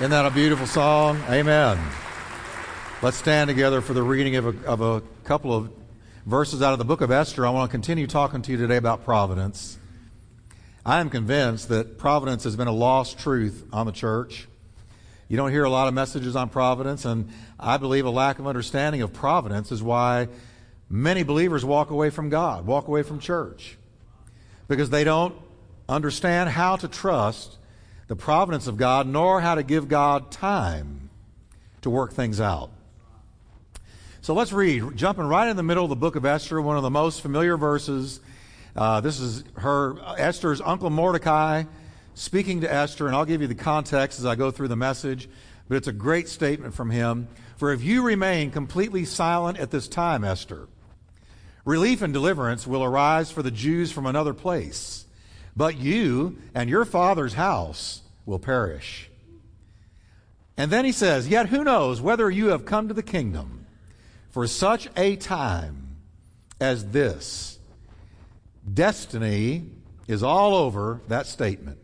Isn't that a beautiful song? Amen. Let's stand together for the reading of a, of a couple of verses out of the book of Esther. I want to continue talking to you today about providence. I am convinced that providence has been a lost truth on the church. You don't hear a lot of messages on providence, and I believe a lack of understanding of providence is why many believers walk away from God, walk away from church, because they don't understand how to trust the providence of God, nor how to give God time to work things out. So let's read, jumping right in the middle of the book of Esther, one of the most familiar verses. Uh, this is her Esther's uncle Mordecai speaking to Esther, and I'll give you the context as I go through the message. But it's a great statement from him. For if you remain completely silent at this time, Esther, relief and deliverance will arise for the Jews from another place. But you and your father's house will perish. And then he says, Yet who knows whether you have come to the kingdom for such a time as this? Destiny is all over that statement.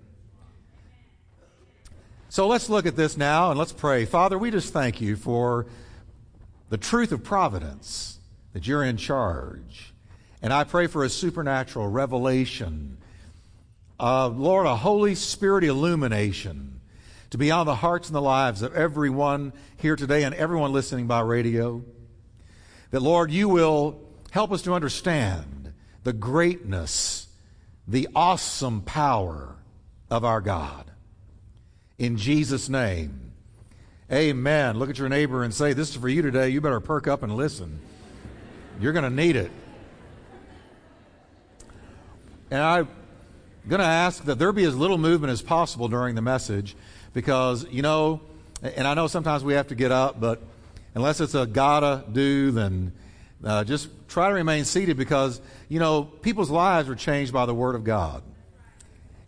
So let's look at this now and let's pray. Father, we just thank you for the truth of providence, that you're in charge. And I pray for a supernatural revelation uh, Lord, a Holy Spirit illumination to be on the hearts and the lives of everyone here today and everyone listening by radio. That, Lord, you will help us to understand the greatness, the awesome power of our God. In Jesus' name, amen. Look at your neighbor and say, This is for you today. You better perk up and listen. You're going to need it. And I going to ask that there be as little movement as possible during the message because, you know, and I know sometimes we have to get up, but unless it's a gotta do, then uh, just try to remain seated because, you know, people's lives are changed by the Word of God.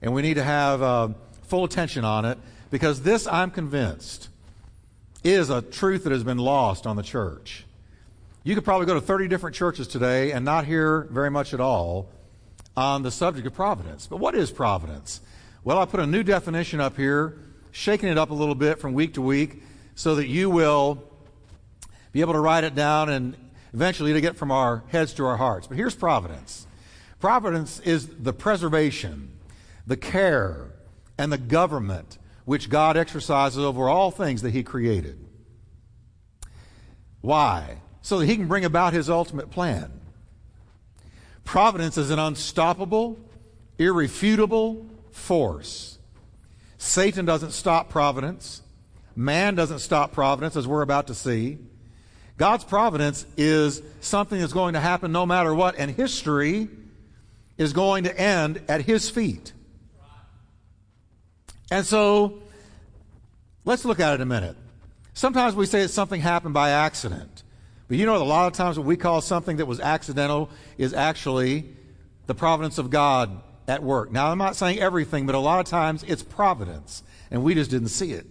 And we need to have uh, full attention on it because this, I'm convinced, is a truth that has been lost on the church. You could probably go to 30 different churches today and not hear very much at all on the subject of providence. But what is providence? Well, I put a new definition up here, shaking it up a little bit from week to week so that you will be able to write it down and eventually to get from our heads to our hearts. But here's providence providence is the preservation, the care, and the government which God exercises over all things that He created. Why? So that He can bring about His ultimate plan. Providence is an unstoppable, irrefutable force. Satan doesn't stop providence. Man doesn't stop providence, as we're about to see. God's providence is something that's going to happen no matter what, and history is going to end at his feet. And so, let's look at it a minute. Sometimes we say that something happened by accident. But you know, a lot of times what we call something that was accidental is actually the providence of God at work. Now, I'm not saying everything, but a lot of times it's providence, and we just didn't see it.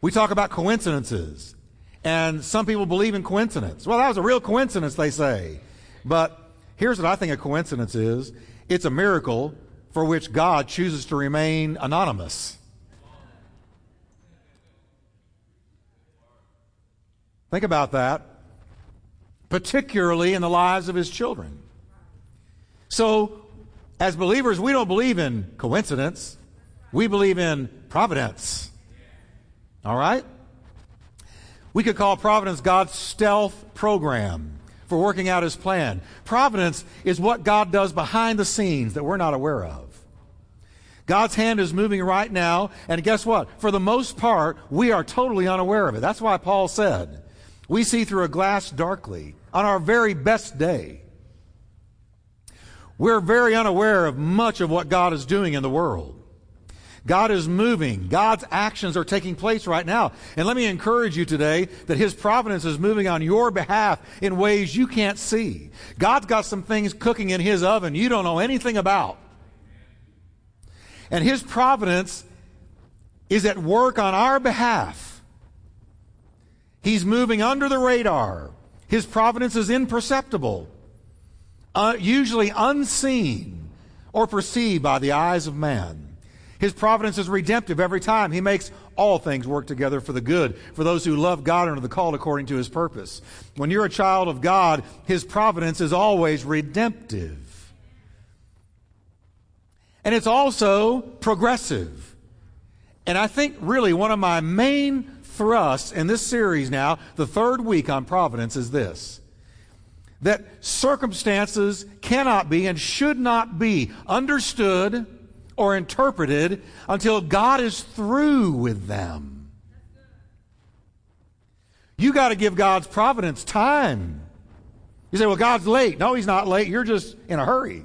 We talk about coincidences, and some people believe in coincidence. Well, that was a real coincidence, they say. But here's what I think a coincidence is it's a miracle for which God chooses to remain anonymous. Think about that, particularly in the lives of his children. So, as believers, we don't believe in coincidence, we believe in providence. All right? We could call providence God's stealth program for working out his plan. Providence is what God does behind the scenes that we're not aware of. God's hand is moving right now, and guess what? For the most part, we are totally unaware of it. That's why Paul said, we see through a glass darkly on our very best day. We're very unaware of much of what God is doing in the world. God is moving. God's actions are taking place right now. And let me encourage you today that His providence is moving on your behalf in ways you can't see. God's got some things cooking in His oven you don't know anything about. And His providence is at work on our behalf He's moving under the radar. His providence is imperceptible, uh, usually unseen or perceived by the eyes of man. His providence is redemptive every time. He makes all things work together for the good, for those who love God and are the called according to his purpose. When you're a child of God, his providence is always redemptive. And it's also progressive. And I think really one of my main thrusts in this series now, the third week on providence, is this that circumstances cannot be and should not be understood or interpreted until God is through with them. You got to give God's providence time. You say, well, God's late. No, He's not late. You're just in a hurry.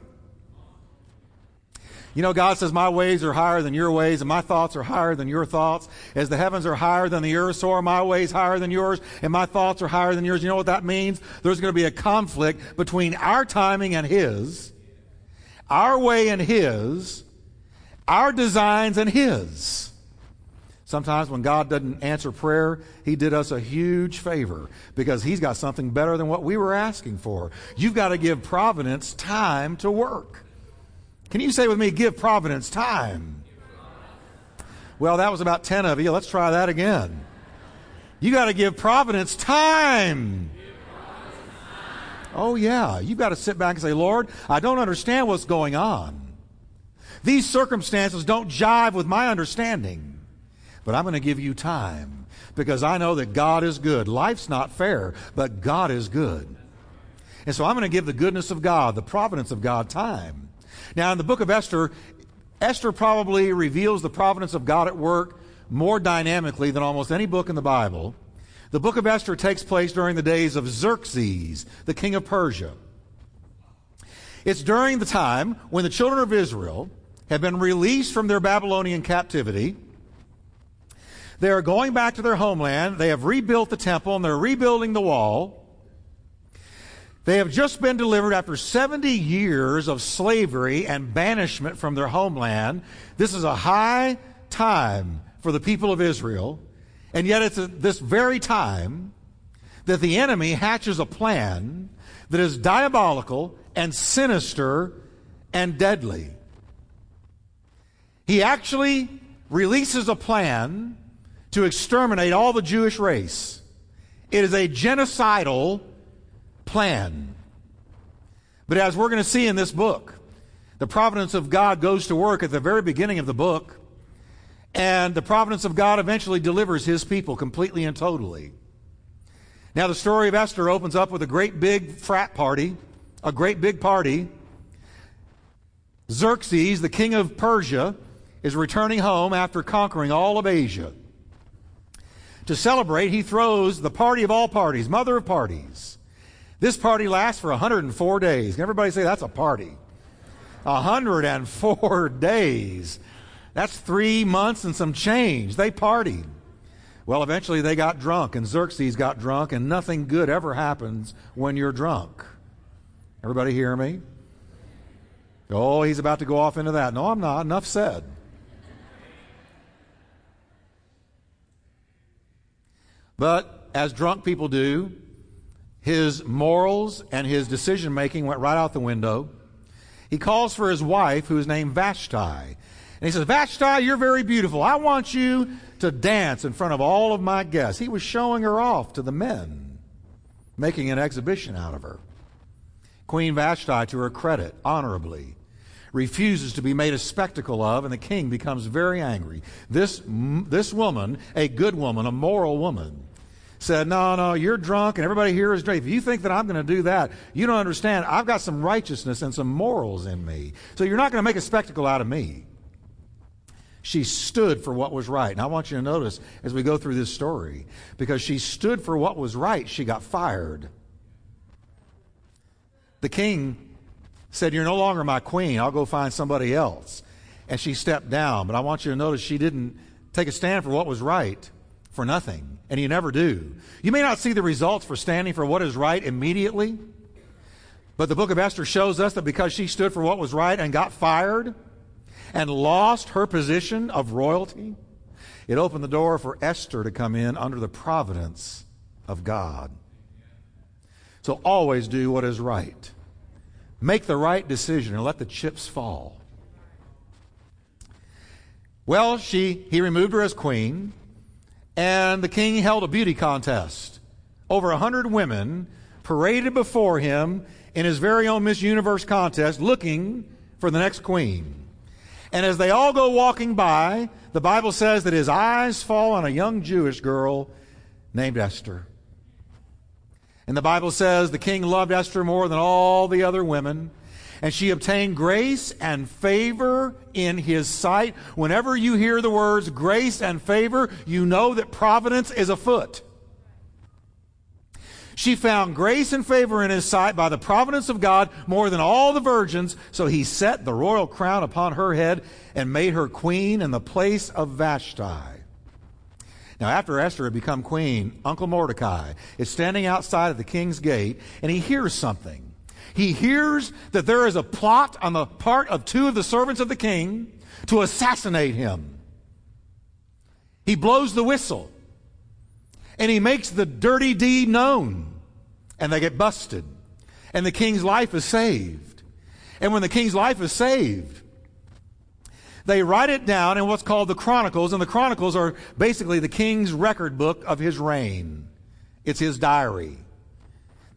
You know, God says, My ways are higher than your ways, and my thoughts are higher than your thoughts. As the heavens are higher than the earth, so are my ways higher than yours, and my thoughts are higher than yours. You know what that means? There's going to be a conflict between our timing and His, our way and His, our designs and His. Sometimes when God doesn't answer prayer, He did us a huge favor because He's got something better than what we were asking for. You've got to give providence time to work. Can you say with me, give providence time? Well, that was about 10 of you. Let's try that again. You got to give providence time. Oh, yeah. You've got to sit back and say, Lord, I don't understand what's going on. These circumstances don't jive with my understanding. But I'm going to give you time because I know that God is good. Life's not fair, but God is good. And so I'm going to give the goodness of God, the providence of God, time. Now, in the book of Esther, Esther probably reveals the providence of God at work more dynamically than almost any book in the Bible. The book of Esther takes place during the days of Xerxes, the king of Persia. It's during the time when the children of Israel have been released from their Babylonian captivity. They are going back to their homeland. They have rebuilt the temple and they're rebuilding the wall. They have just been delivered after 70 years of slavery and banishment from their homeland. This is a high time for the people of Israel. And yet it's at this very time that the enemy hatches a plan that is diabolical and sinister and deadly. He actually releases a plan to exterminate all the Jewish race. It is a genocidal plan. But as we're going to see in this book, the providence of God goes to work at the very beginning of the book, and the providence of God eventually delivers his people completely and totally. Now, the story of Esther opens up with a great big frat party, a great big party. Xerxes, the king of Persia, is returning home after conquering all of Asia. To celebrate, he throws the party of all parties, mother of parties. This party lasts for 104 days. Can everybody say that's a party? 104 days. That's three months and some change. They partied. Well, eventually they got drunk, and Xerxes got drunk, and nothing good ever happens when you're drunk. Everybody hear me? Oh, he's about to go off into that. No, I'm not. Enough said. But as drunk people do, his morals and his decision making went right out the window. He calls for his wife, who is named Vashti. And he says, Vashti, you're very beautiful. I want you to dance in front of all of my guests. He was showing her off to the men, making an exhibition out of her. Queen Vashti, to her credit, honorably, refuses to be made a spectacle of, and the king becomes very angry. This, this woman, a good woman, a moral woman, said, No, no, you're drunk and everybody here is drunk. If you think that I'm going to do that, you don't understand. I've got some righteousness and some morals in me. So you're not going to make a spectacle out of me. She stood for what was right. And I want you to notice as we go through this story, because she stood for what was right, she got fired. The king said, You're no longer my queen. I'll go find somebody else. And she stepped down. But I want you to notice she didn't take a stand for what was right for nothing, and you never do. You may not see the results for standing for what is right immediately, but the book of Esther shows us that because she stood for what was right and got fired and lost her position of royalty, it opened the door for Esther to come in under the providence of God. So always do what is right. Make the right decision and let the chips fall. Well, she, he removed her as queen, and the king held a beauty contest. Over a hundred women paraded before him in his very own Miss Universe contest looking for the next queen. And as they all go walking by, the Bible says that his eyes fall on a young Jewish girl named Esther. And the Bible says the king loved Esther more than all the other women. And she obtained grace and favor in his sight. Whenever you hear the words grace and favor, you know that providence is afoot. She found grace and favor in his sight by the providence of God more than all the virgins, so he set the royal crown upon her head and made her queen in the place of Vashti. Now, after Esther had become queen, Uncle Mordecai is standing outside of the king's gate and he hears something. He hears that there is a plot on the part of two of the servants of the king to assassinate him. He blows the whistle and he makes the dirty deed known, and they get busted, and the king's life is saved. And when the king's life is saved, they write it down in what's called the Chronicles, and the Chronicles are basically the king's record book of his reign. It's his diary.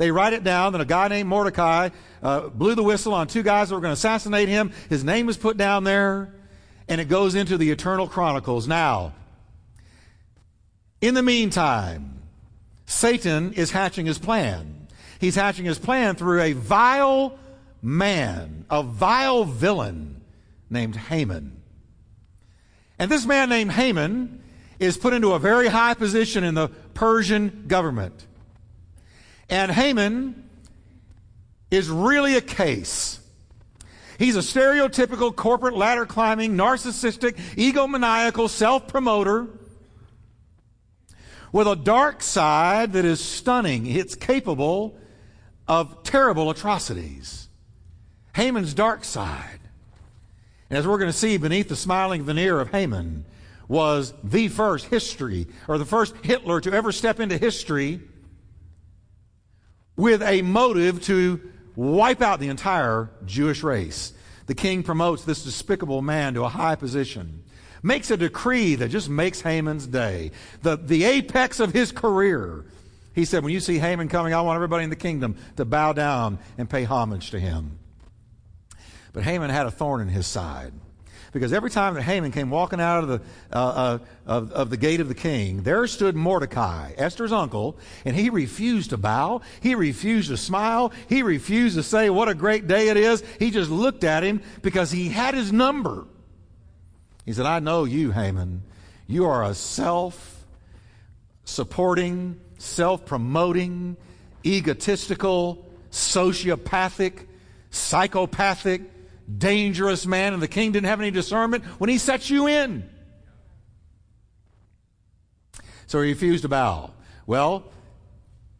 They write it down that a guy named Mordecai uh, blew the whistle on two guys that were going to assassinate him. His name is put down there, and it goes into the Eternal Chronicles. Now, in the meantime, Satan is hatching his plan. He's hatching his plan through a vile man, a vile villain named Haman. And this man named Haman is put into a very high position in the Persian government. And Haman is really a case. He's a stereotypical corporate ladder climbing, narcissistic, egomaniacal self promoter with a dark side that is stunning. It's capable of terrible atrocities. Haman's dark side. And as we're going to see beneath the smiling veneer of Haman was the first history, or the first Hitler to ever step into history with a motive to wipe out the entire Jewish race. The king promotes this despicable man to a high position makes a decree that just makes Haman's day. The, the apex of his career. He said, When you see Haman coming, I want everybody in the kingdom to bow down and pay homage to him. But Haman had a thorn in his side. Because every time that Haman came walking out of the, uh, uh, of, of the gate of the king, there stood Mordecai, Esther's uncle, and he refused to bow. He refused to smile. He refused to say what a great day it is. He just looked at him because he had his number. He said, I know you, Haman. You are a self supporting, self promoting, egotistical, sociopathic, psychopathic, dangerous man, and the king didn't have any discernment when he set you in. So he refused to bow. Well,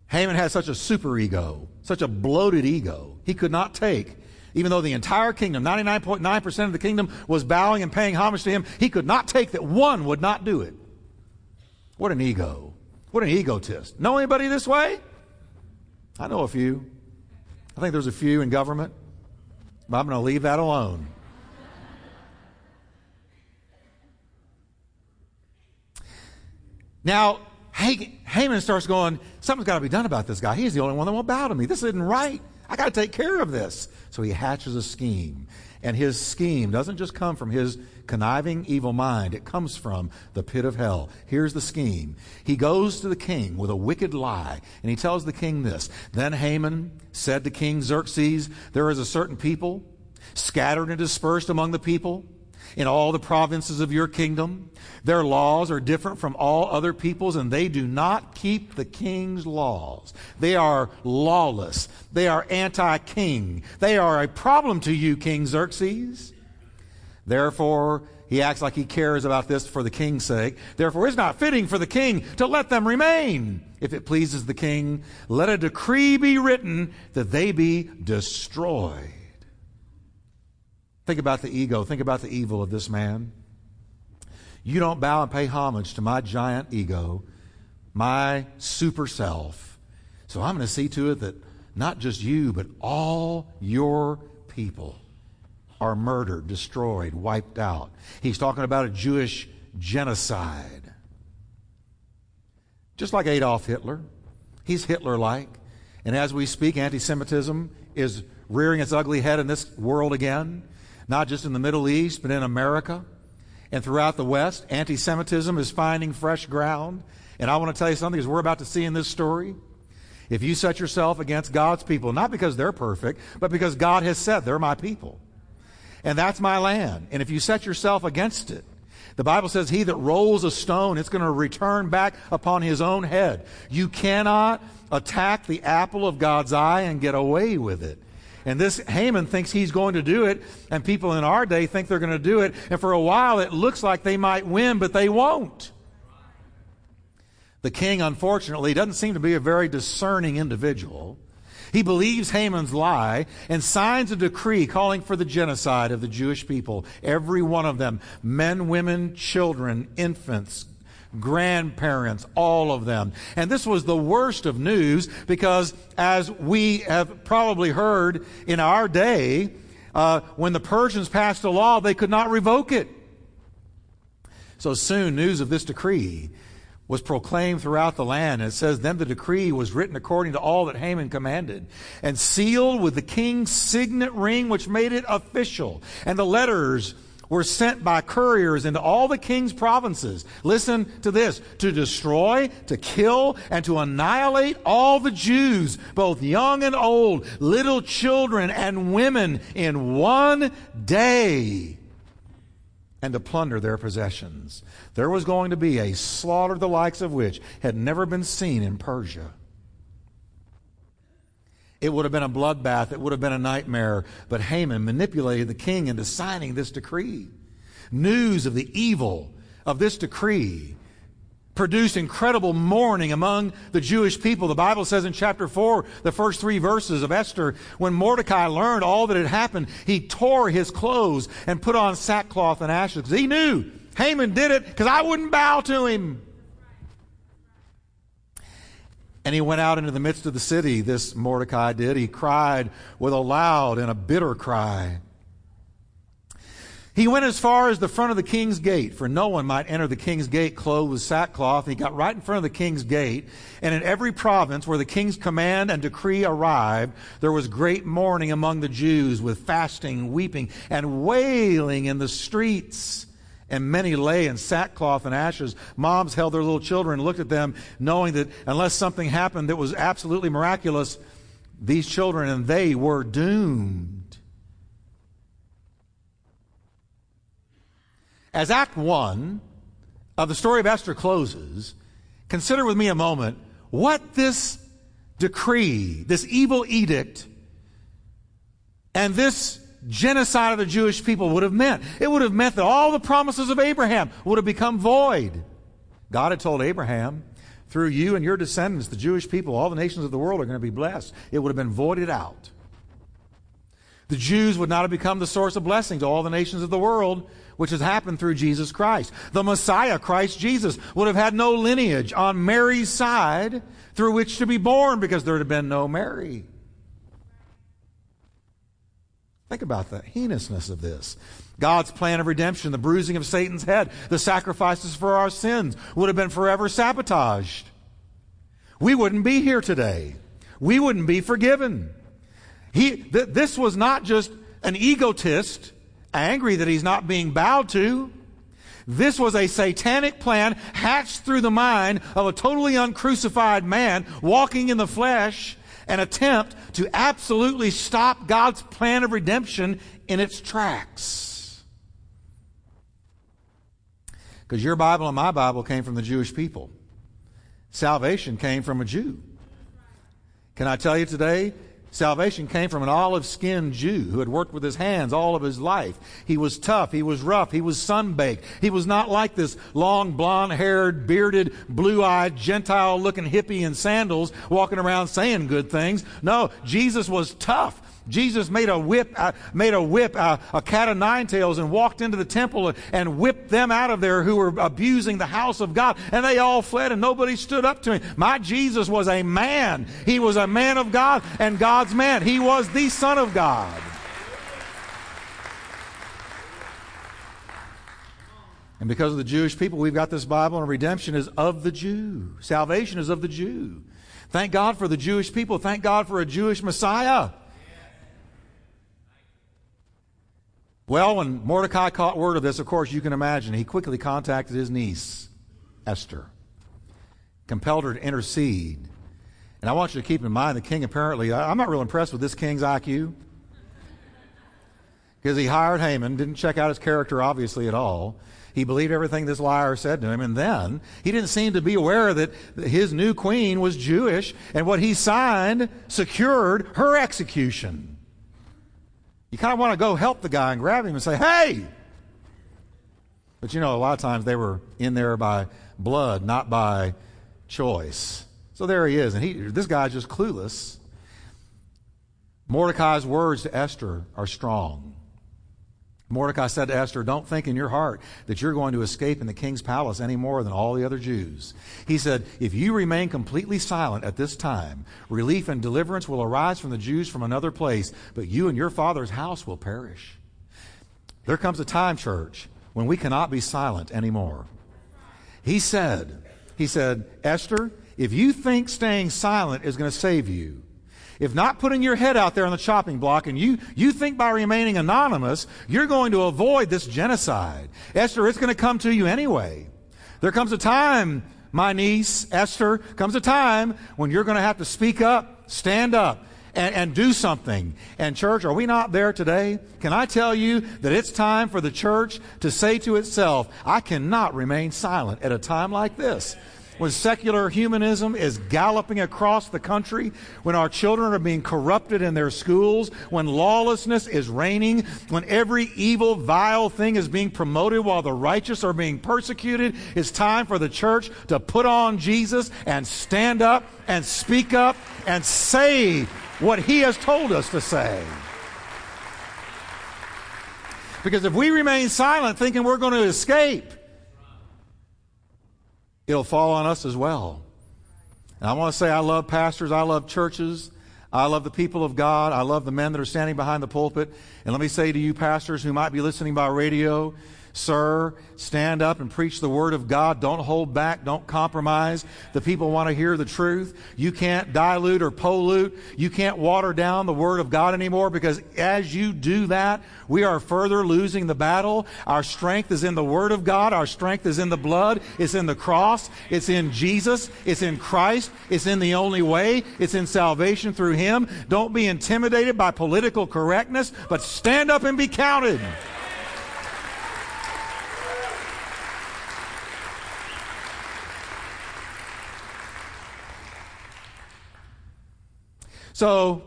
Haman had such a super ego, such a bloated ego, he could not take even though the entire kingdom, 99.9% of the kingdom, was bowing and paying homage to him, he could not take that one would not do it. What an ego. What an egotist. Know anybody this way? I know a few. I think there's a few in government, I'm going to leave that alone. Now, Haman starts going, something's got to be done about this guy. He's the only one that won't bow to me. This isn't right. I got to take care of this. So he hatches a scheme. And his scheme doesn't just come from his conniving evil mind, it comes from the pit of hell. Here's the scheme. He goes to the king with a wicked lie, and he tells the king this. Then Haman said to King Xerxes, There is a certain people scattered and dispersed among the people in all the provinces of your kingdom. Their laws are different from all other peoples, and they do not keep the king's laws. They are lawless. They are anti king. They are a problem to you, King Xerxes. Therefore, he acts like he cares about this for the king's sake. Therefore, it's not fitting for the king to let them remain. If it pleases the king, let a decree be written that they be destroyed. Think about the ego. Think about the evil of this man. You don't bow and pay homage to my giant ego, my super self. So I'm going to see to it that not just you, but all your people are murdered, destroyed, wiped out. He's talking about a Jewish genocide. Just like Adolf Hitler. He's Hitler like. And as we speak, anti Semitism is rearing its ugly head in this world again, not just in the Middle East, but in America and throughout the West. Anti Semitism is finding fresh ground. And I want to tell you something, as we're about to see in this story. If you set yourself against God's people, not because they're perfect, but because God has said, they're my people. And that's my land. And if you set yourself against it, the Bible says, He that rolls a stone, it's going to return back upon his own head. You cannot attack the apple of God's eye and get away with it. And this Haman thinks he's going to do it, and people in our day think they're going to do it. And for a while, it looks like they might win, but they won't. The king, unfortunately, doesn't seem to be a very discerning individual. He believes Haman's lie and signs a decree calling for the genocide of the Jewish people, every one of them men, women, children, infants, grandparents, all of them. And this was the worst of news because, as we have probably heard in our day, uh, when the Persians passed a law, they could not revoke it. So soon, news of this decree was proclaimed throughout the land. And it says, Then the decree was written according to all that Haman commanded, and sealed with the king's signet ring, which made it official. And the letters were sent by couriers into all the king's provinces. Listen to this to destroy, to kill, and to annihilate all the Jews, both young and old, little children and women, in one day and to plunder their possessions. There was going to be a slaughter the likes of which had never been seen in Persia. It would have been a bloodbath. It would have been a nightmare. But Haman manipulated the king into signing this decree. News of the evil of this decree produced incredible mourning among the Jewish people. The Bible says in chapter 4, the first three verses of Esther, when Mordecai learned all that had happened, he tore his clothes and put on sackcloth and ashes. Because he knew Haman did it because I wouldn't bow to him. And he went out into the midst of the city, this Mordecai did. He cried with a loud and a bitter cry. He went as far as the front of the king's gate, for no one might enter the king's gate clothed with sackcloth. He got right in front of the king's gate, and in every province where the king's command and decree arrived, there was great mourning among the Jews with fasting, weeping, and wailing in the streets. And many lay in sackcloth and ashes. Moms held their little children and looked at them, knowing that unless something happened that was absolutely miraculous, these children and they were doomed. As Act 1 of the story of Esther closes, consider with me a moment what this decree, this evil edict, and this genocide of the Jewish people would have meant. It would have meant that all the promises of Abraham would have become void. God had told Abraham, through you and your descendants, the Jewish people, all the nations of the world are going to be blessed. It would have been voided out. The Jews would not have become the source of blessing to all the nations of the world which has happened through Jesus Christ. The Messiah, Christ Jesus, would have had no lineage on Mary's side through which to be born because there would have been no Mary. Think about the heinousness of this. God's plan of redemption, the bruising of Satan's head, the sacrifices for our sins would have been forever sabotaged. We wouldn't be here today. We wouldn't be forgiven. He, th- this was not just an egotist angry that he's not being bowed to. This was a satanic plan hatched through the mind of a totally uncrucified man walking in the flesh, an attempt to absolutely stop God's plan of redemption in its tracks. Because your Bible and my Bible came from the Jewish people. Salvation came from a Jew. Can I tell you today, Salvation came from an olive skinned Jew who had worked with his hands all of his life. He was tough. He was rough. He was sunbaked. He was not like this long, blonde haired, bearded, blue eyed, Gentile looking hippie in sandals walking around saying good things. No, Jesus was tough. Jesus made a whip, uh, made a whip, uh, a cat of nine tails, and walked into the temple and whipped them out of there who were abusing the house of God. And they all fled, and nobody stood up to him. My Jesus was a man. He was a man of God and God's man. He was the Son of God. And because of the Jewish people, we've got this Bible, and redemption is of the Jew. Salvation is of the Jew. Thank God for the Jewish people. Thank God for a Jewish Messiah. Well, when Mordecai caught word of this, of course, you can imagine, he quickly contacted his niece, Esther, compelled her to intercede. And I want you to keep in mind the king apparently, I'm not real impressed with this king's IQ. Because he hired Haman, didn't check out his character obviously at all. He believed everything this liar said to him, and then he didn't seem to be aware that his new queen was Jewish, and what he signed secured her execution. You kind of want to go help the guy and grab him and say, hey! But you know, a lot of times they were in there by blood, not by choice. So there he is, and he, this guy's just clueless. Mordecai's words to Esther are strong. Mordecai said to Esther, Don't think in your heart that you're going to escape in the king's palace any more than all the other Jews. He said, If you remain completely silent at this time, relief and deliverance will arise from the Jews from another place, but you and your father's house will perish. There comes a time, church, when we cannot be silent anymore. He said, He said, Esther, if you think staying silent is going to save you, if not putting your head out there on the chopping block and you, you think by remaining anonymous, you're going to avoid this genocide. Esther, it's going to come to you anyway. There comes a time, my niece, Esther, comes a time when you're going to have to speak up, stand up, and, and, do something. And, church, are we not there today? Can I tell you that it's time for the church to say to itself, I cannot remain silent at a time like this when secular humanism is galloping across the country, when our children are being corrupted in their schools, when lawlessness is reigning, when every evil, vile thing is being promoted while the righteous are being persecuted, it's time for the church to put on Jesus and stand up and speak up and say what he has told us to say. Because if we remain silent thinking we're going to escape, it'll fall on us as well. And I want to say I love pastors, I love churches, I love the people of God, I love the men that are standing behind the pulpit. And let me say to you, pastors who might be listening by radio, Sir, stand up and preach the Word of God. Don't hold back. Don't compromise. The people want to hear the truth. You can't dilute or pollute. You can't water down the Word of God anymore because as you do that, we are further losing the battle. Our strength is in the Word of God. Our strength is in the blood. It's in the cross. It's in Jesus. It's in Christ. It's in the only way. It's in salvation through Him. Don't be intimidated by political correctness, but stand up and be counted. So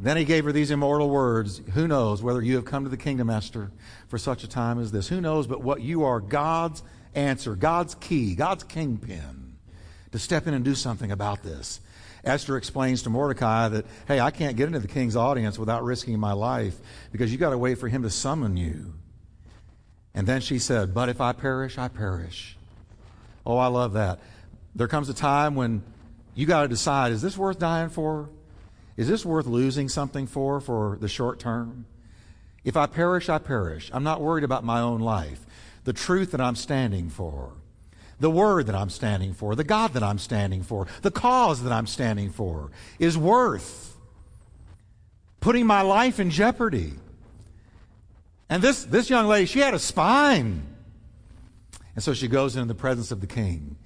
then he gave her these immortal words Who knows whether you have come to the kingdom, Esther, for such a time as this? Who knows but what you are God's answer, God's key, God's kingpin to step in and do something about this? Esther explains to Mordecai that, hey, I can't get into the king's audience without risking my life because you've got to wait for him to summon you. And then she said, But if I perish, I perish. Oh, I love that. There comes a time when you got to decide is this worth dying for? Is this worth losing something for for the short term? If I perish, I perish. I'm not worried about my own life. The truth that I'm standing for, the word that I'm standing for, the God that I'm standing for, the cause that I'm standing for is worth putting my life in jeopardy. And this, this young lady, she had a spine. And so she goes into the presence of the king.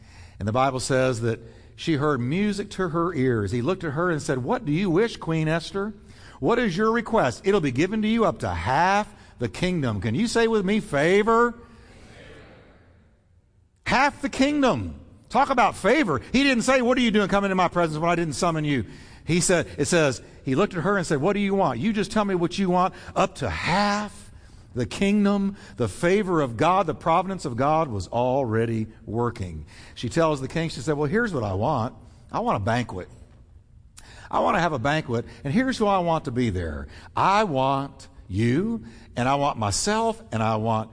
And the Bible says that she heard music to her ears. He looked at her and said, What do you wish, Queen Esther? What is your request? It'll be given to you up to half the kingdom. Can you say with me, favor? Half the kingdom. Talk about favor. He didn't say, What are you doing coming into my presence when I didn't summon you? He said, It says, He looked at her and said, What do you want? You just tell me what you want. Up to half the kingdom, the favor of God, the providence of God was already working. She tells the king, she said, Well, here's what I want I want a banquet. I want to have a banquet, and here's who I want to be there. I want you, and I want myself, and I want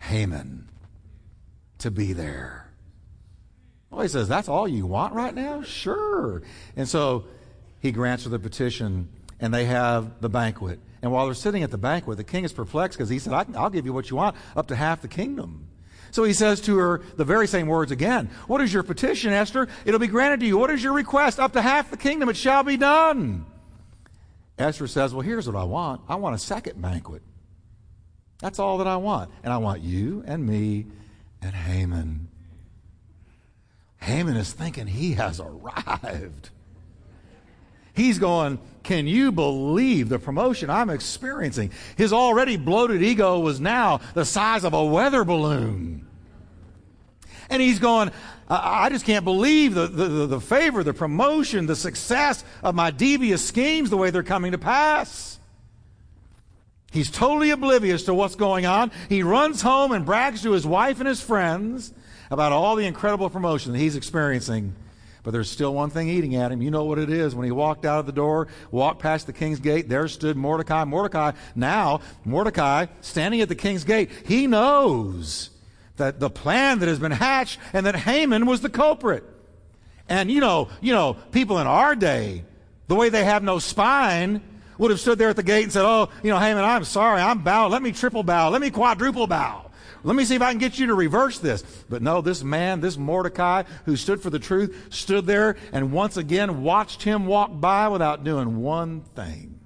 Haman to be there. Well, he says, That's all you want right now? Sure. And so he grants her the petition, and they have the banquet. And while they're sitting at the banquet, the king is perplexed because he said, I'll give you what you want, up to half the kingdom. So he says to her the very same words again. What is your petition, Esther? It'll be granted to you. What is your request? Up to half the kingdom, it shall be done. Esther says, Well, here's what I want I want a second banquet. That's all that I want. And I want you and me and Haman. Haman is thinking he has arrived. He's going, Can you believe the promotion I'm experiencing? His already bloated ego was now the size of a weather balloon. And he's going, I just can't believe the, the, the favor, the promotion, the success of my devious schemes, the way they're coming to pass. He's totally oblivious to what's going on. He runs home and brags to his wife and his friends about all the incredible promotion that he's experiencing. But there's still one thing eating at him. You know what it is. When he walked out of the door, walked past the king's gate, there stood Mordecai. Mordecai, now, Mordecai, standing at the king's gate, he knows that the plan that has been hatched and that Haman was the culprit. And you know, you know, people in our day, the way they have no spine, would have stood there at the gate and said, Oh, you know, Haman, I'm sorry, I'm bowed. Let me triple bow. Let me quadruple bow. Let me see if I can get you to reverse this. But no, this man, this Mordecai who stood for the truth, stood there and once again watched him walk by without doing one thing.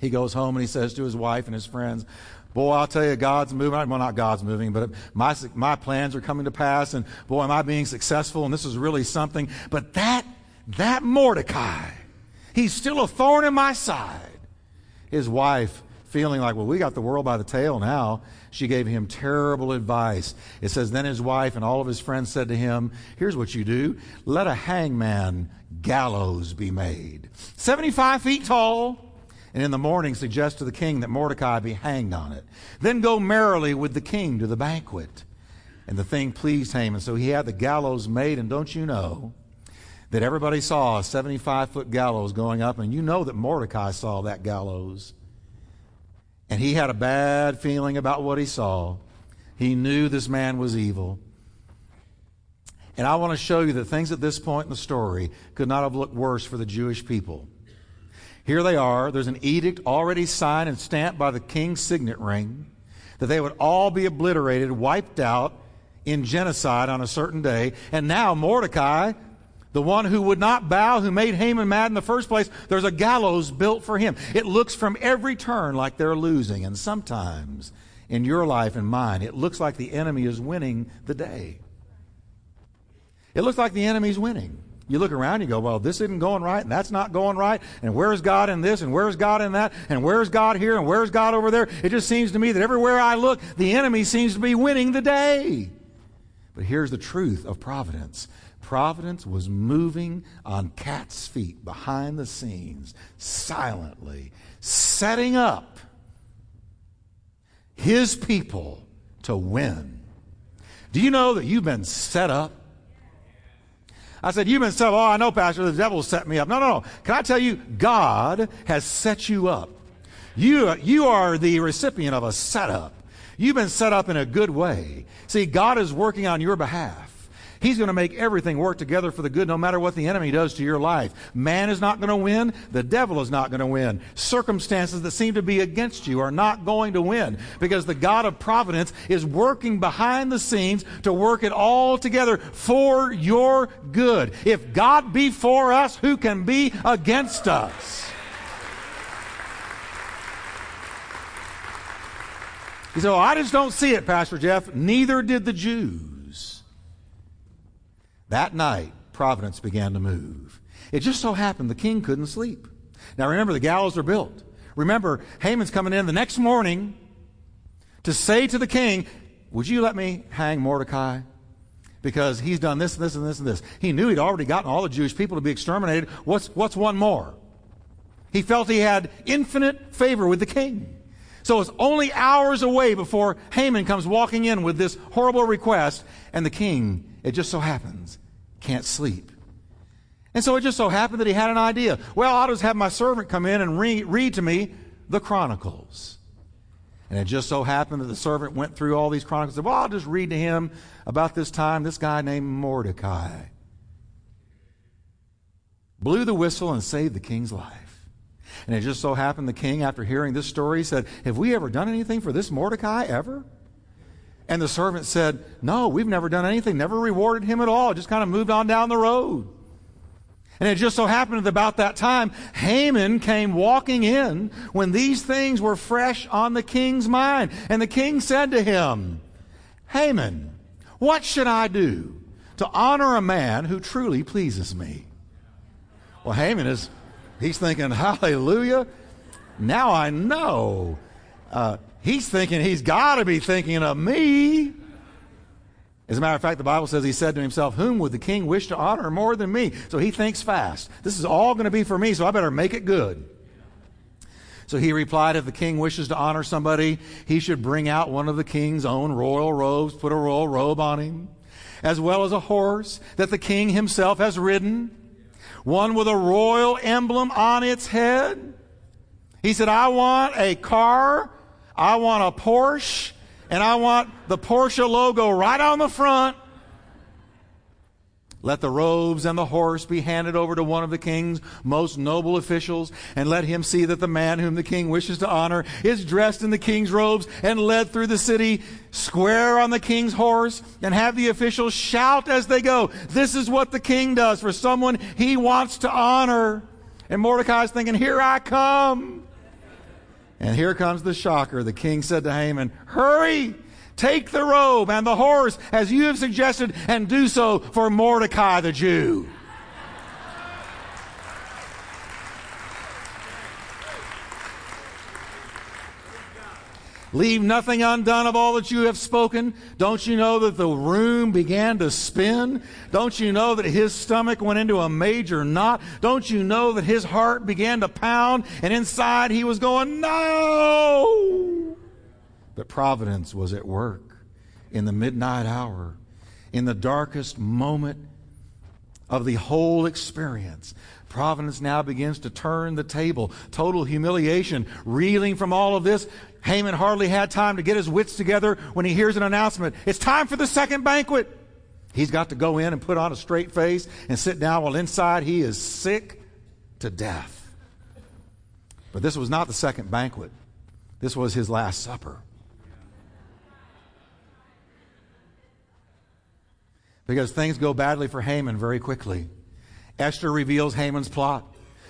He goes home and he says to his wife and his friends, Boy, I'll tell you, God's moving. Well, not God's moving, but my, my plans are coming to pass, and boy, am I being successful, and this is really something. But that, that Mordecai, he's still a thorn in my side. His wife, feeling like, well, we got the world by the tail now, she gave him terrible advice. It says, Then his wife and all of his friends said to him, Here's what you do let a hangman gallows be made. 75 feet tall. And in the morning suggest to the king that Mordecai be hanged on it. Then go merrily with the king to the banquet. And the thing pleased Haman. So he had the gallows made. And don't you know that everybody saw a 75 foot gallows going up? And you know that Mordecai saw that gallows. And he had a bad feeling about what he saw. He knew this man was evil. And I want to show you that things at this point in the story could not have looked worse for the Jewish people. Here they are. There's an edict already signed and stamped by the king's signet ring that they would all be obliterated, wiped out in genocide on a certain day. And now Mordecai the one who would not bow, who made Haman mad in the first place, there's a gallows built for him. It looks from every turn like they're losing. And sometimes in your life and mine, it looks like the enemy is winning the day. It looks like the enemy's winning. You look around, you go, well, this isn't going right, and that's not going right, and where's God in this, and where's God in that, and where's God here, and where's God over there? It just seems to me that everywhere I look, the enemy seems to be winning the day. But here's the truth of providence providence was moving on cat's feet behind the scenes, silently, setting up his people to win. Do you know that you've been set up? I said, You've been set up. Oh, I know, Pastor, the devil set me up. No, no, no. Can I tell you, God has set you up. You, you are the recipient of a setup. You've been set up in a good way. See, God is working on your behalf. He's going to make everything work together for the good no matter what the enemy does to your life. Man is not going to win. The devil is not going to win. Circumstances that seem to be against you are not going to win because the God of providence is working behind the scenes to work it all together for your good. If God be for us, who can be against us? You say, well, I just don't see it, Pastor Jeff. Neither did the Jews. That night, providence began to move. It just so happened the king couldn't sleep. Now remember, the gallows are built. Remember, Haman's coming in the next morning to say to the king, Would you let me hang Mordecai? Because he's done this and this and this and this. He knew he'd already gotten all the Jewish people to be exterminated. What's, what's one more? He felt he had infinite favor with the king. So it's only hours away before Haman comes walking in with this horrible request, and the king, it just so happens, can't sleep. And so it just so happened that he had an idea. Well, I'll just have my servant come in and read, read to me the Chronicles. And it just so happened that the servant went through all these chronicles and said, Well, I'll just read to him about this time this guy named Mordecai blew the whistle and saved the king's life. And it just so happened the king, after hearing this story, said, Have we ever done anything for this Mordecai ever? And the servant said, No, we've never done anything, never rewarded him at all, just kind of moved on down the road. And it just so happened that about that time, Haman came walking in when these things were fresh on the king's mind. And the king said to him, Haman, what should I do to honor a man who truly pleases me? Well, Haman is, he's thinking, hallelujah. Now I know. Uh, he's thinking he's got to be thinking of me. As a matter of fact, the Bible says he said to himself, Whom would the king wish to honor more than me? So he thinks fast. This is all going to be for me, so I better make it good. So he replied, If the king wishes to honor somebody, he should bring out one of the king's own royal robes, put a royal robe on him, as well as a horse that the king himself has ridden, one with a royal emblem on its head. He said, I want a car, I want a Porsche, and I want the Porsche logo right on the front. Let the robes and the horse be handed over to one of the king's most noble officials, and let him see that the man whom the king wishes to honor is dressed in the king's robes and led through the city square on the king's horse, and have the officials shout as they go, This is what the king does for someone he wants to honor. And Mordecai's thinking, Here I come. And here comes the shocker. The king said to Haman, Hurry! Take the robe and the horse as you have suggested and do so for Mordecai the Jew. Leave nothing undone of all that you have spoken. Don't you know that the room began to spin? Don't you know that his stomach went into a major knot? Don't you know that his heart began to pound and inside he was going, no! But providence was at work in the midnight hour, in the darkest moment of the whole experience. Providence now begins to turn the table. Total humiliation, reeling from all of this. Haman hardly had time to get his wits together when he hears an announcement. It's time for the second banquet. He's got to go in and put on a straight face and sit down while inside he is sick to death. But this was not the second banquet. This was his last supper. Because things go badly for Haman very quickly. Esther reveals Haman's plot.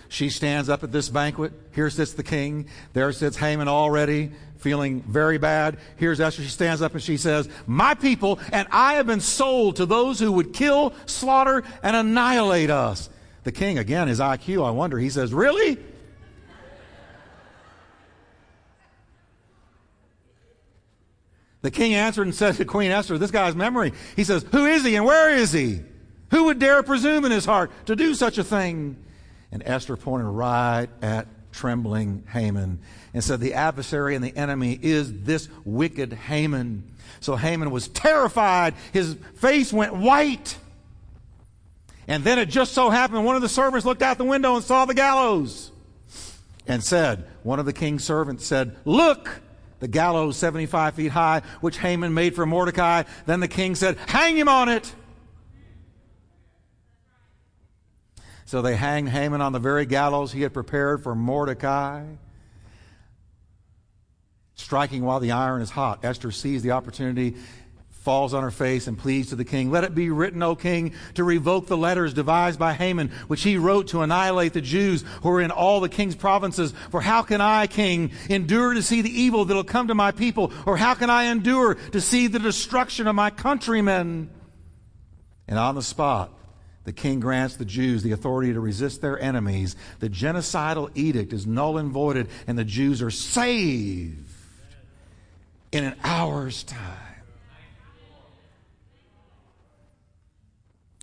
She stands up at this banquet. Here sits the king. There sits Haman already feeling very bad. Here's Esther. She stands up and she says, My people and I have been sold to those who would kill, slaughter, and annihilate us. The king, again, his IQ, I wonder, he says, Really? The king answered and said to Queen Esther, This guy's memory. He says, Who is he and where is he? Who would dare presume in his heart to do such a thing? And Esther pointed right at trembling Haman and said, The adversary and the enemy is this wicked Haman. So Haman was terrified. His face went white. And then it just so happened one of the servants looked out the window and saw the gallows and said, One of the king's servants said, Look, the gallows 75 feet high, which Haman made for Mordecai. Then the king said, Hang him on it. So they hanged Haman on the very gallows he had prepared for Mordecai. Striking while the iron is hot, Esther sees the opportunity, falls on her face, and pleads to the king, Let it be written, O king, to revoke the letters devised by Haman, which he wrote to annihilate the Jews who are in all the king's provinces. For how can I, king, endure to see the evil that will come to my people? Or how can I endure to see the destruction of my countrymen? And on the spot, the king grants the Jews the authority to resist their enemies. The genocidal edict is null and voided, and the Jews are saved in an hour's time.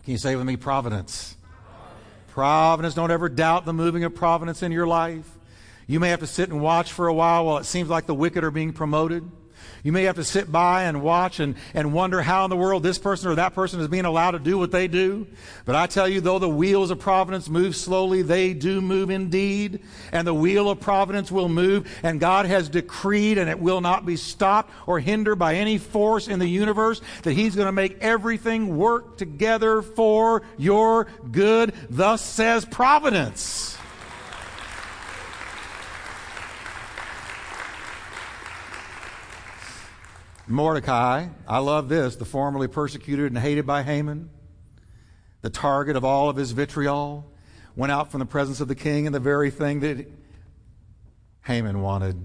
Can you say with me, providence? Providence. Don't ever doubt the moving of providence in your life. You may have to sit and watch for a while while it seems like the wicked are being promoted. You may have to sit by and watch and, and wonder how in the world this person or that person is being allowed to do what they do. But I tell you, though the wheels of providence move slowly, they do move indeed. And the wheel of providence will move. And God has decreed, and it will not be stopped or hindered by any force in the universe, that He's going to make everything work together for your good. Thus says providence. Mordecai, I love this, the formerly persecuted and hated by Haman, the target of all of his vitriol, went out from the presence of the king and the very thing that Haman wanted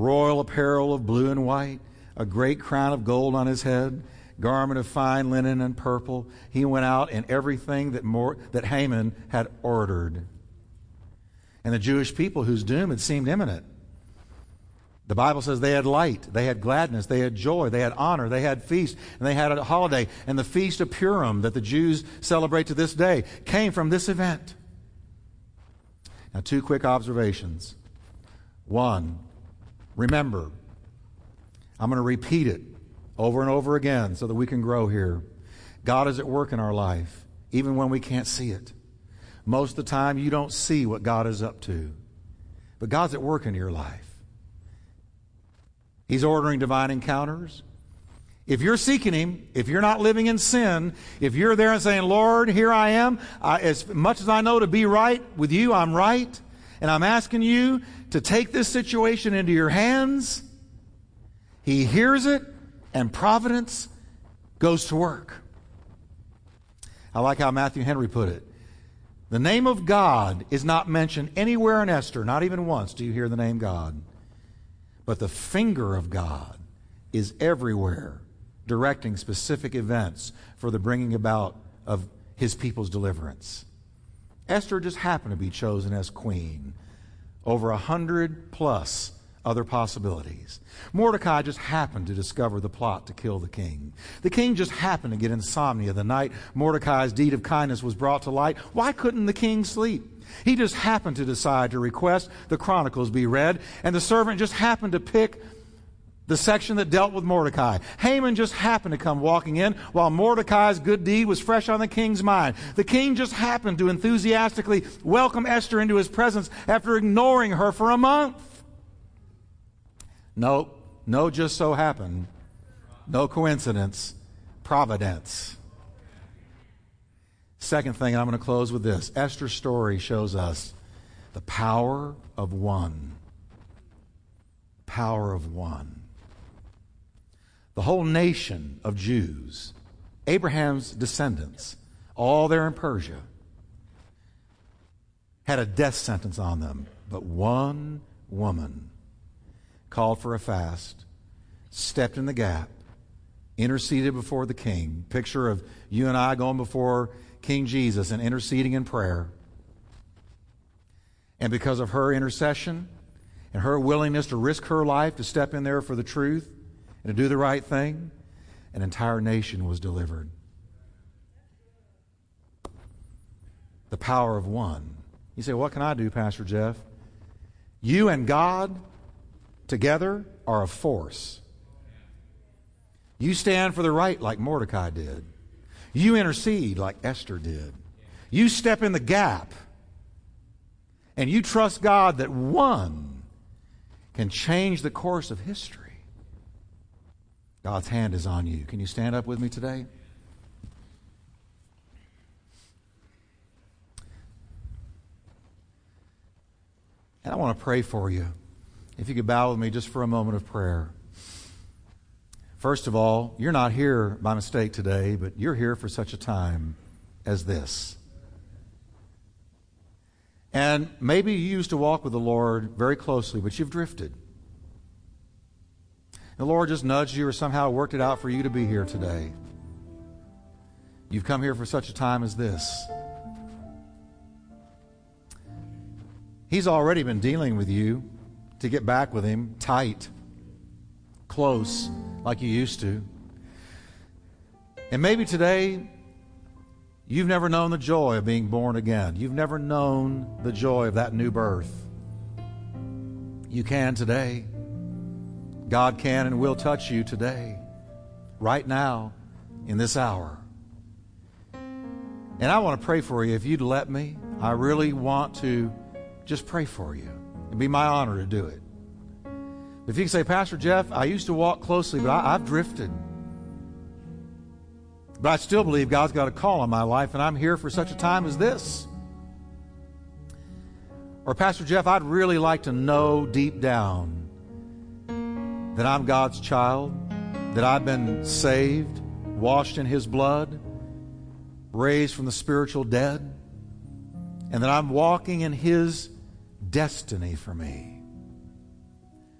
royal apparel of blue and white, a great crown of gold on his head, garment of fine linen and purple. He went out in everything that, more, that Haman had ordered. And the Jewish people whose doom had seemed imminent the Bible says they had light, they had gladness, they had joy, they had honor, they had feast, and they had a holiday. And the feast of Purim that the Jews celebrate to this day came from this event. Now, two quick observations. One, remember, I'm going to repeat it over and over again so that we can grow here. God is at work in our life, even when we can't see it. Most of the time, you don't see what God is up to, but God's at work in your life. He's ordering divine encounters. If you're seeking Him, if you're not living in sin, if you're there and saying, Lord, here I am, I, as much as I know to be right with you, I'm right, and I'm asking you to take this situation into your hands, He hears it, and providence goes to work. I like how Matthew Henry put it. The name of God is not mentioned anywhere in Esther, not even once do you hear the name God. But the finger of God is everywhere, directing specific events for the bringing about of his people's deliverance. Esther just happened to be chosen as queen over a hundred plus other possibilities. Mordecai just happened to discover the plot to kill the king. The king just happened to get insomnia the night Mordecai's deed of kindness was brought to light. Why couldn't the king sleep? He just happened to decide to request the Chronicles be read, and the servant just happened to pick the section that dealt with Mordecai. Haman just happened to come walking in while Mordecai's good deed was fresh on the king's mind. The king just happened to enthusiastically welcome Esther into his presence after ignoring her for a month. No, no, just so happened. No coincidence. Providence. Second thing, I'm going to close with this. Esther's story shows us the power of one. Power of one. The whole nation of Jews, Abraham's descendants, all there in Persia, had a death sentence on them. But one woman called for a fast, stepped in the gap, interceded before the king. Picture of you and I going before King Jesus and interceding in prayer. And because of her intercession and her willingness to risk her life to step in there for the truth and to do the right thing, an entire nation was delivered. The power of one. You say, What can I do, Pastor Jeff? You and God together are a force. You stand for the right like Mordecai did. You intercede like Esther did. You step in the gap. And you trust God that one can change the course of history. God's hand is on you. Can you stand up with me today? And I want to pray for you. If you could bow with me just for a moment of prayer. First of all, you're not here by mistake today, but you're here for such a time as this. And maybe you used to walk with the Lord very closely, but you've drifted. The Lord just nudged you or somehow worked it out for you to be here today. You've come here for such a time as this. He's already been dealing with you to get back with Him tight, close like you used to. And maybe today you've never known the joy of being born again. You've never known the joy of that new birth. You can today. God can and will touch you today, right now, in this hour. And I want to pray for you. If you'd let me, I really want to just pray for you. It'd be my honor to do it. If you can say, Pastor Jeff, I used to walk closely, but I, I've drifted. But I still believe God's got a call on my life, and I'm here for such a time as this. Or, Pastor Jeff, I'd really like to know deep down that I'm God's child, that I've been saved, washed in His blood, raised from the spiritual dead, and that I'm walking in His destiny for me.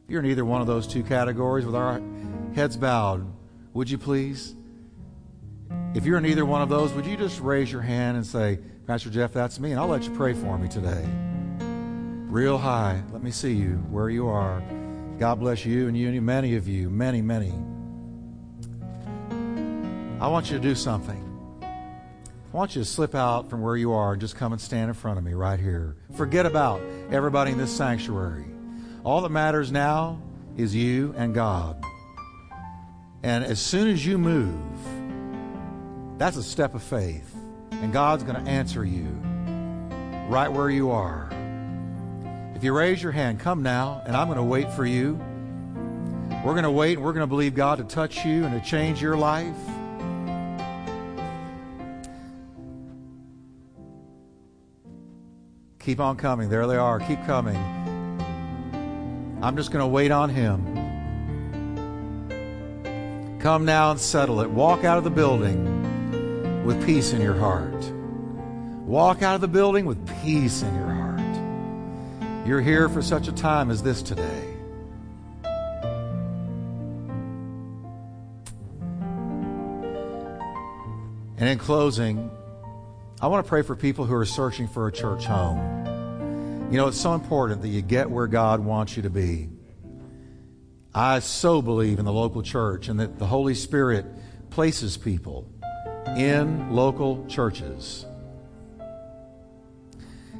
If you're in either one of those two categories with our heads bowed, would you please? If you're in either one of those, would you just raise your hand and say, Pastor Jeff, that's me, and I'll let you pray for me today. Real high. Let me see you where you are. God bless you and you and many of you, many, many. I want you to do something. I want you to slip out from where you are and just come and stand in front of me right here. Forget about everybody in this sanctuary. All that matters now is you and God. And as soon as you move, that's a step of faith. And God's going to answer you right where you are. If you raise your hand, come now, and I'm going to wait for you. We're going to wait and we're going to believe God to touch you and to change your life. Keep on coming. There they are. Keep coming. I'm just going to wait on Him. Come now and settle it. Walk out of the building with peace in your heart. Walk out of the building with peace in your heart. You're here for such a time as this today. And in closing, I want to pray for people who are searching for a church home. You know, it's so important that you get where God wants you to be. I so believe in the local church and that the Holy Spirit places people in local churches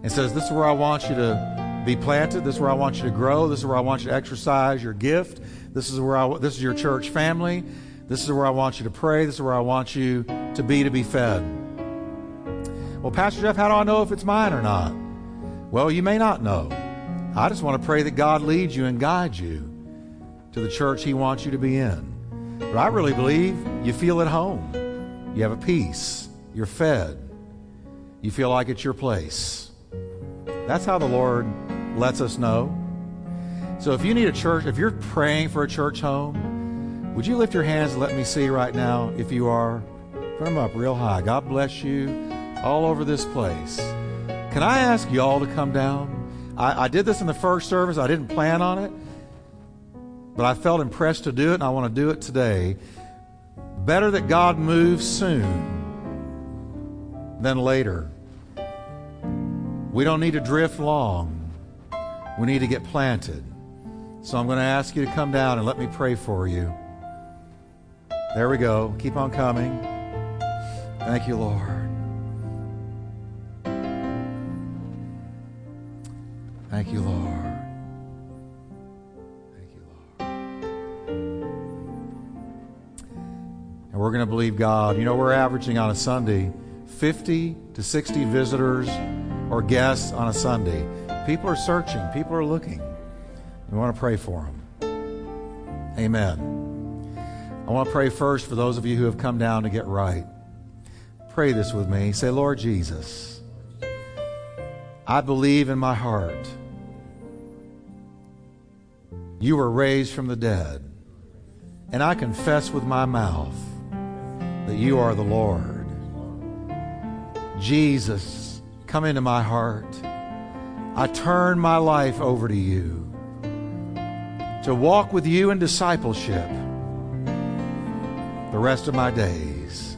and says, This is where I want you to be planted. This is where I want you to grow. This is where I want you to exercise your gift. This is where I, this is your church family. This is where I want you to pray. This is where I want you to be to be fed. Well, Pastor Jeff, how do I know if it's mine or not? Well, you may not know. I just want to pray that God leads you and guides you to the church He wants you to be in. But I really believe you feel at home. You have a peace. You're fed. You feel like it's your place. That's how the Lord lets us know. So if you need a church, if you're praying for a church home, would you lift your hands and let me see right now if you are? Put them up real high. God bless you all over this place. Can I ask you all to come down? I, I did this in the first service. I didn't plan on it, but I felt impressed to do it, and I want to do it today. Better that God moves soon than later. We don't need to drift long. We need to get planted. So I'm going to ask you to come down and let me pray for you. There we go. Keep on coming. Thank you, Lord. Thank you, Lord. Thank you, Lord. And we're going to believe God. You know, we're averaging on a Sunday 50 to 60 visitors or guests on a Sunday. People are searching, people are looking. We want to pray for them. Amen. I want to pray first for those of you who have come down to get right. Pray this with me. Say, Lord Jesus, I believe in my heart you were raised from the dead, and I confess with my mouth that you are the Lord. Jesus, come into my heart. I turn my life over to you to walk with you in discipleship the rest of my days.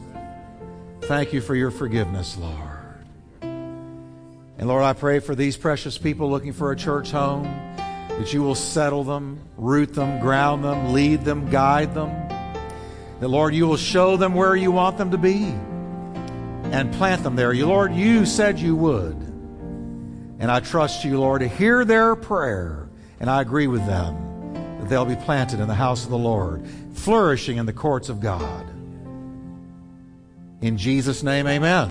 Thank you for your forgiveness, Lord. And Lord, I pray for these precious people looking for a church home that you will settle them, root them, ground them, lead them, guide them. That, Lord, you will show them where you want them to be and plant them there. You, Lord, you said you would. And I trust you, Lord, to hear their prayer. And I agree with them that they'll be planted in the house of the Lord, flourishing in the courts of God. In Jesus' name, amen.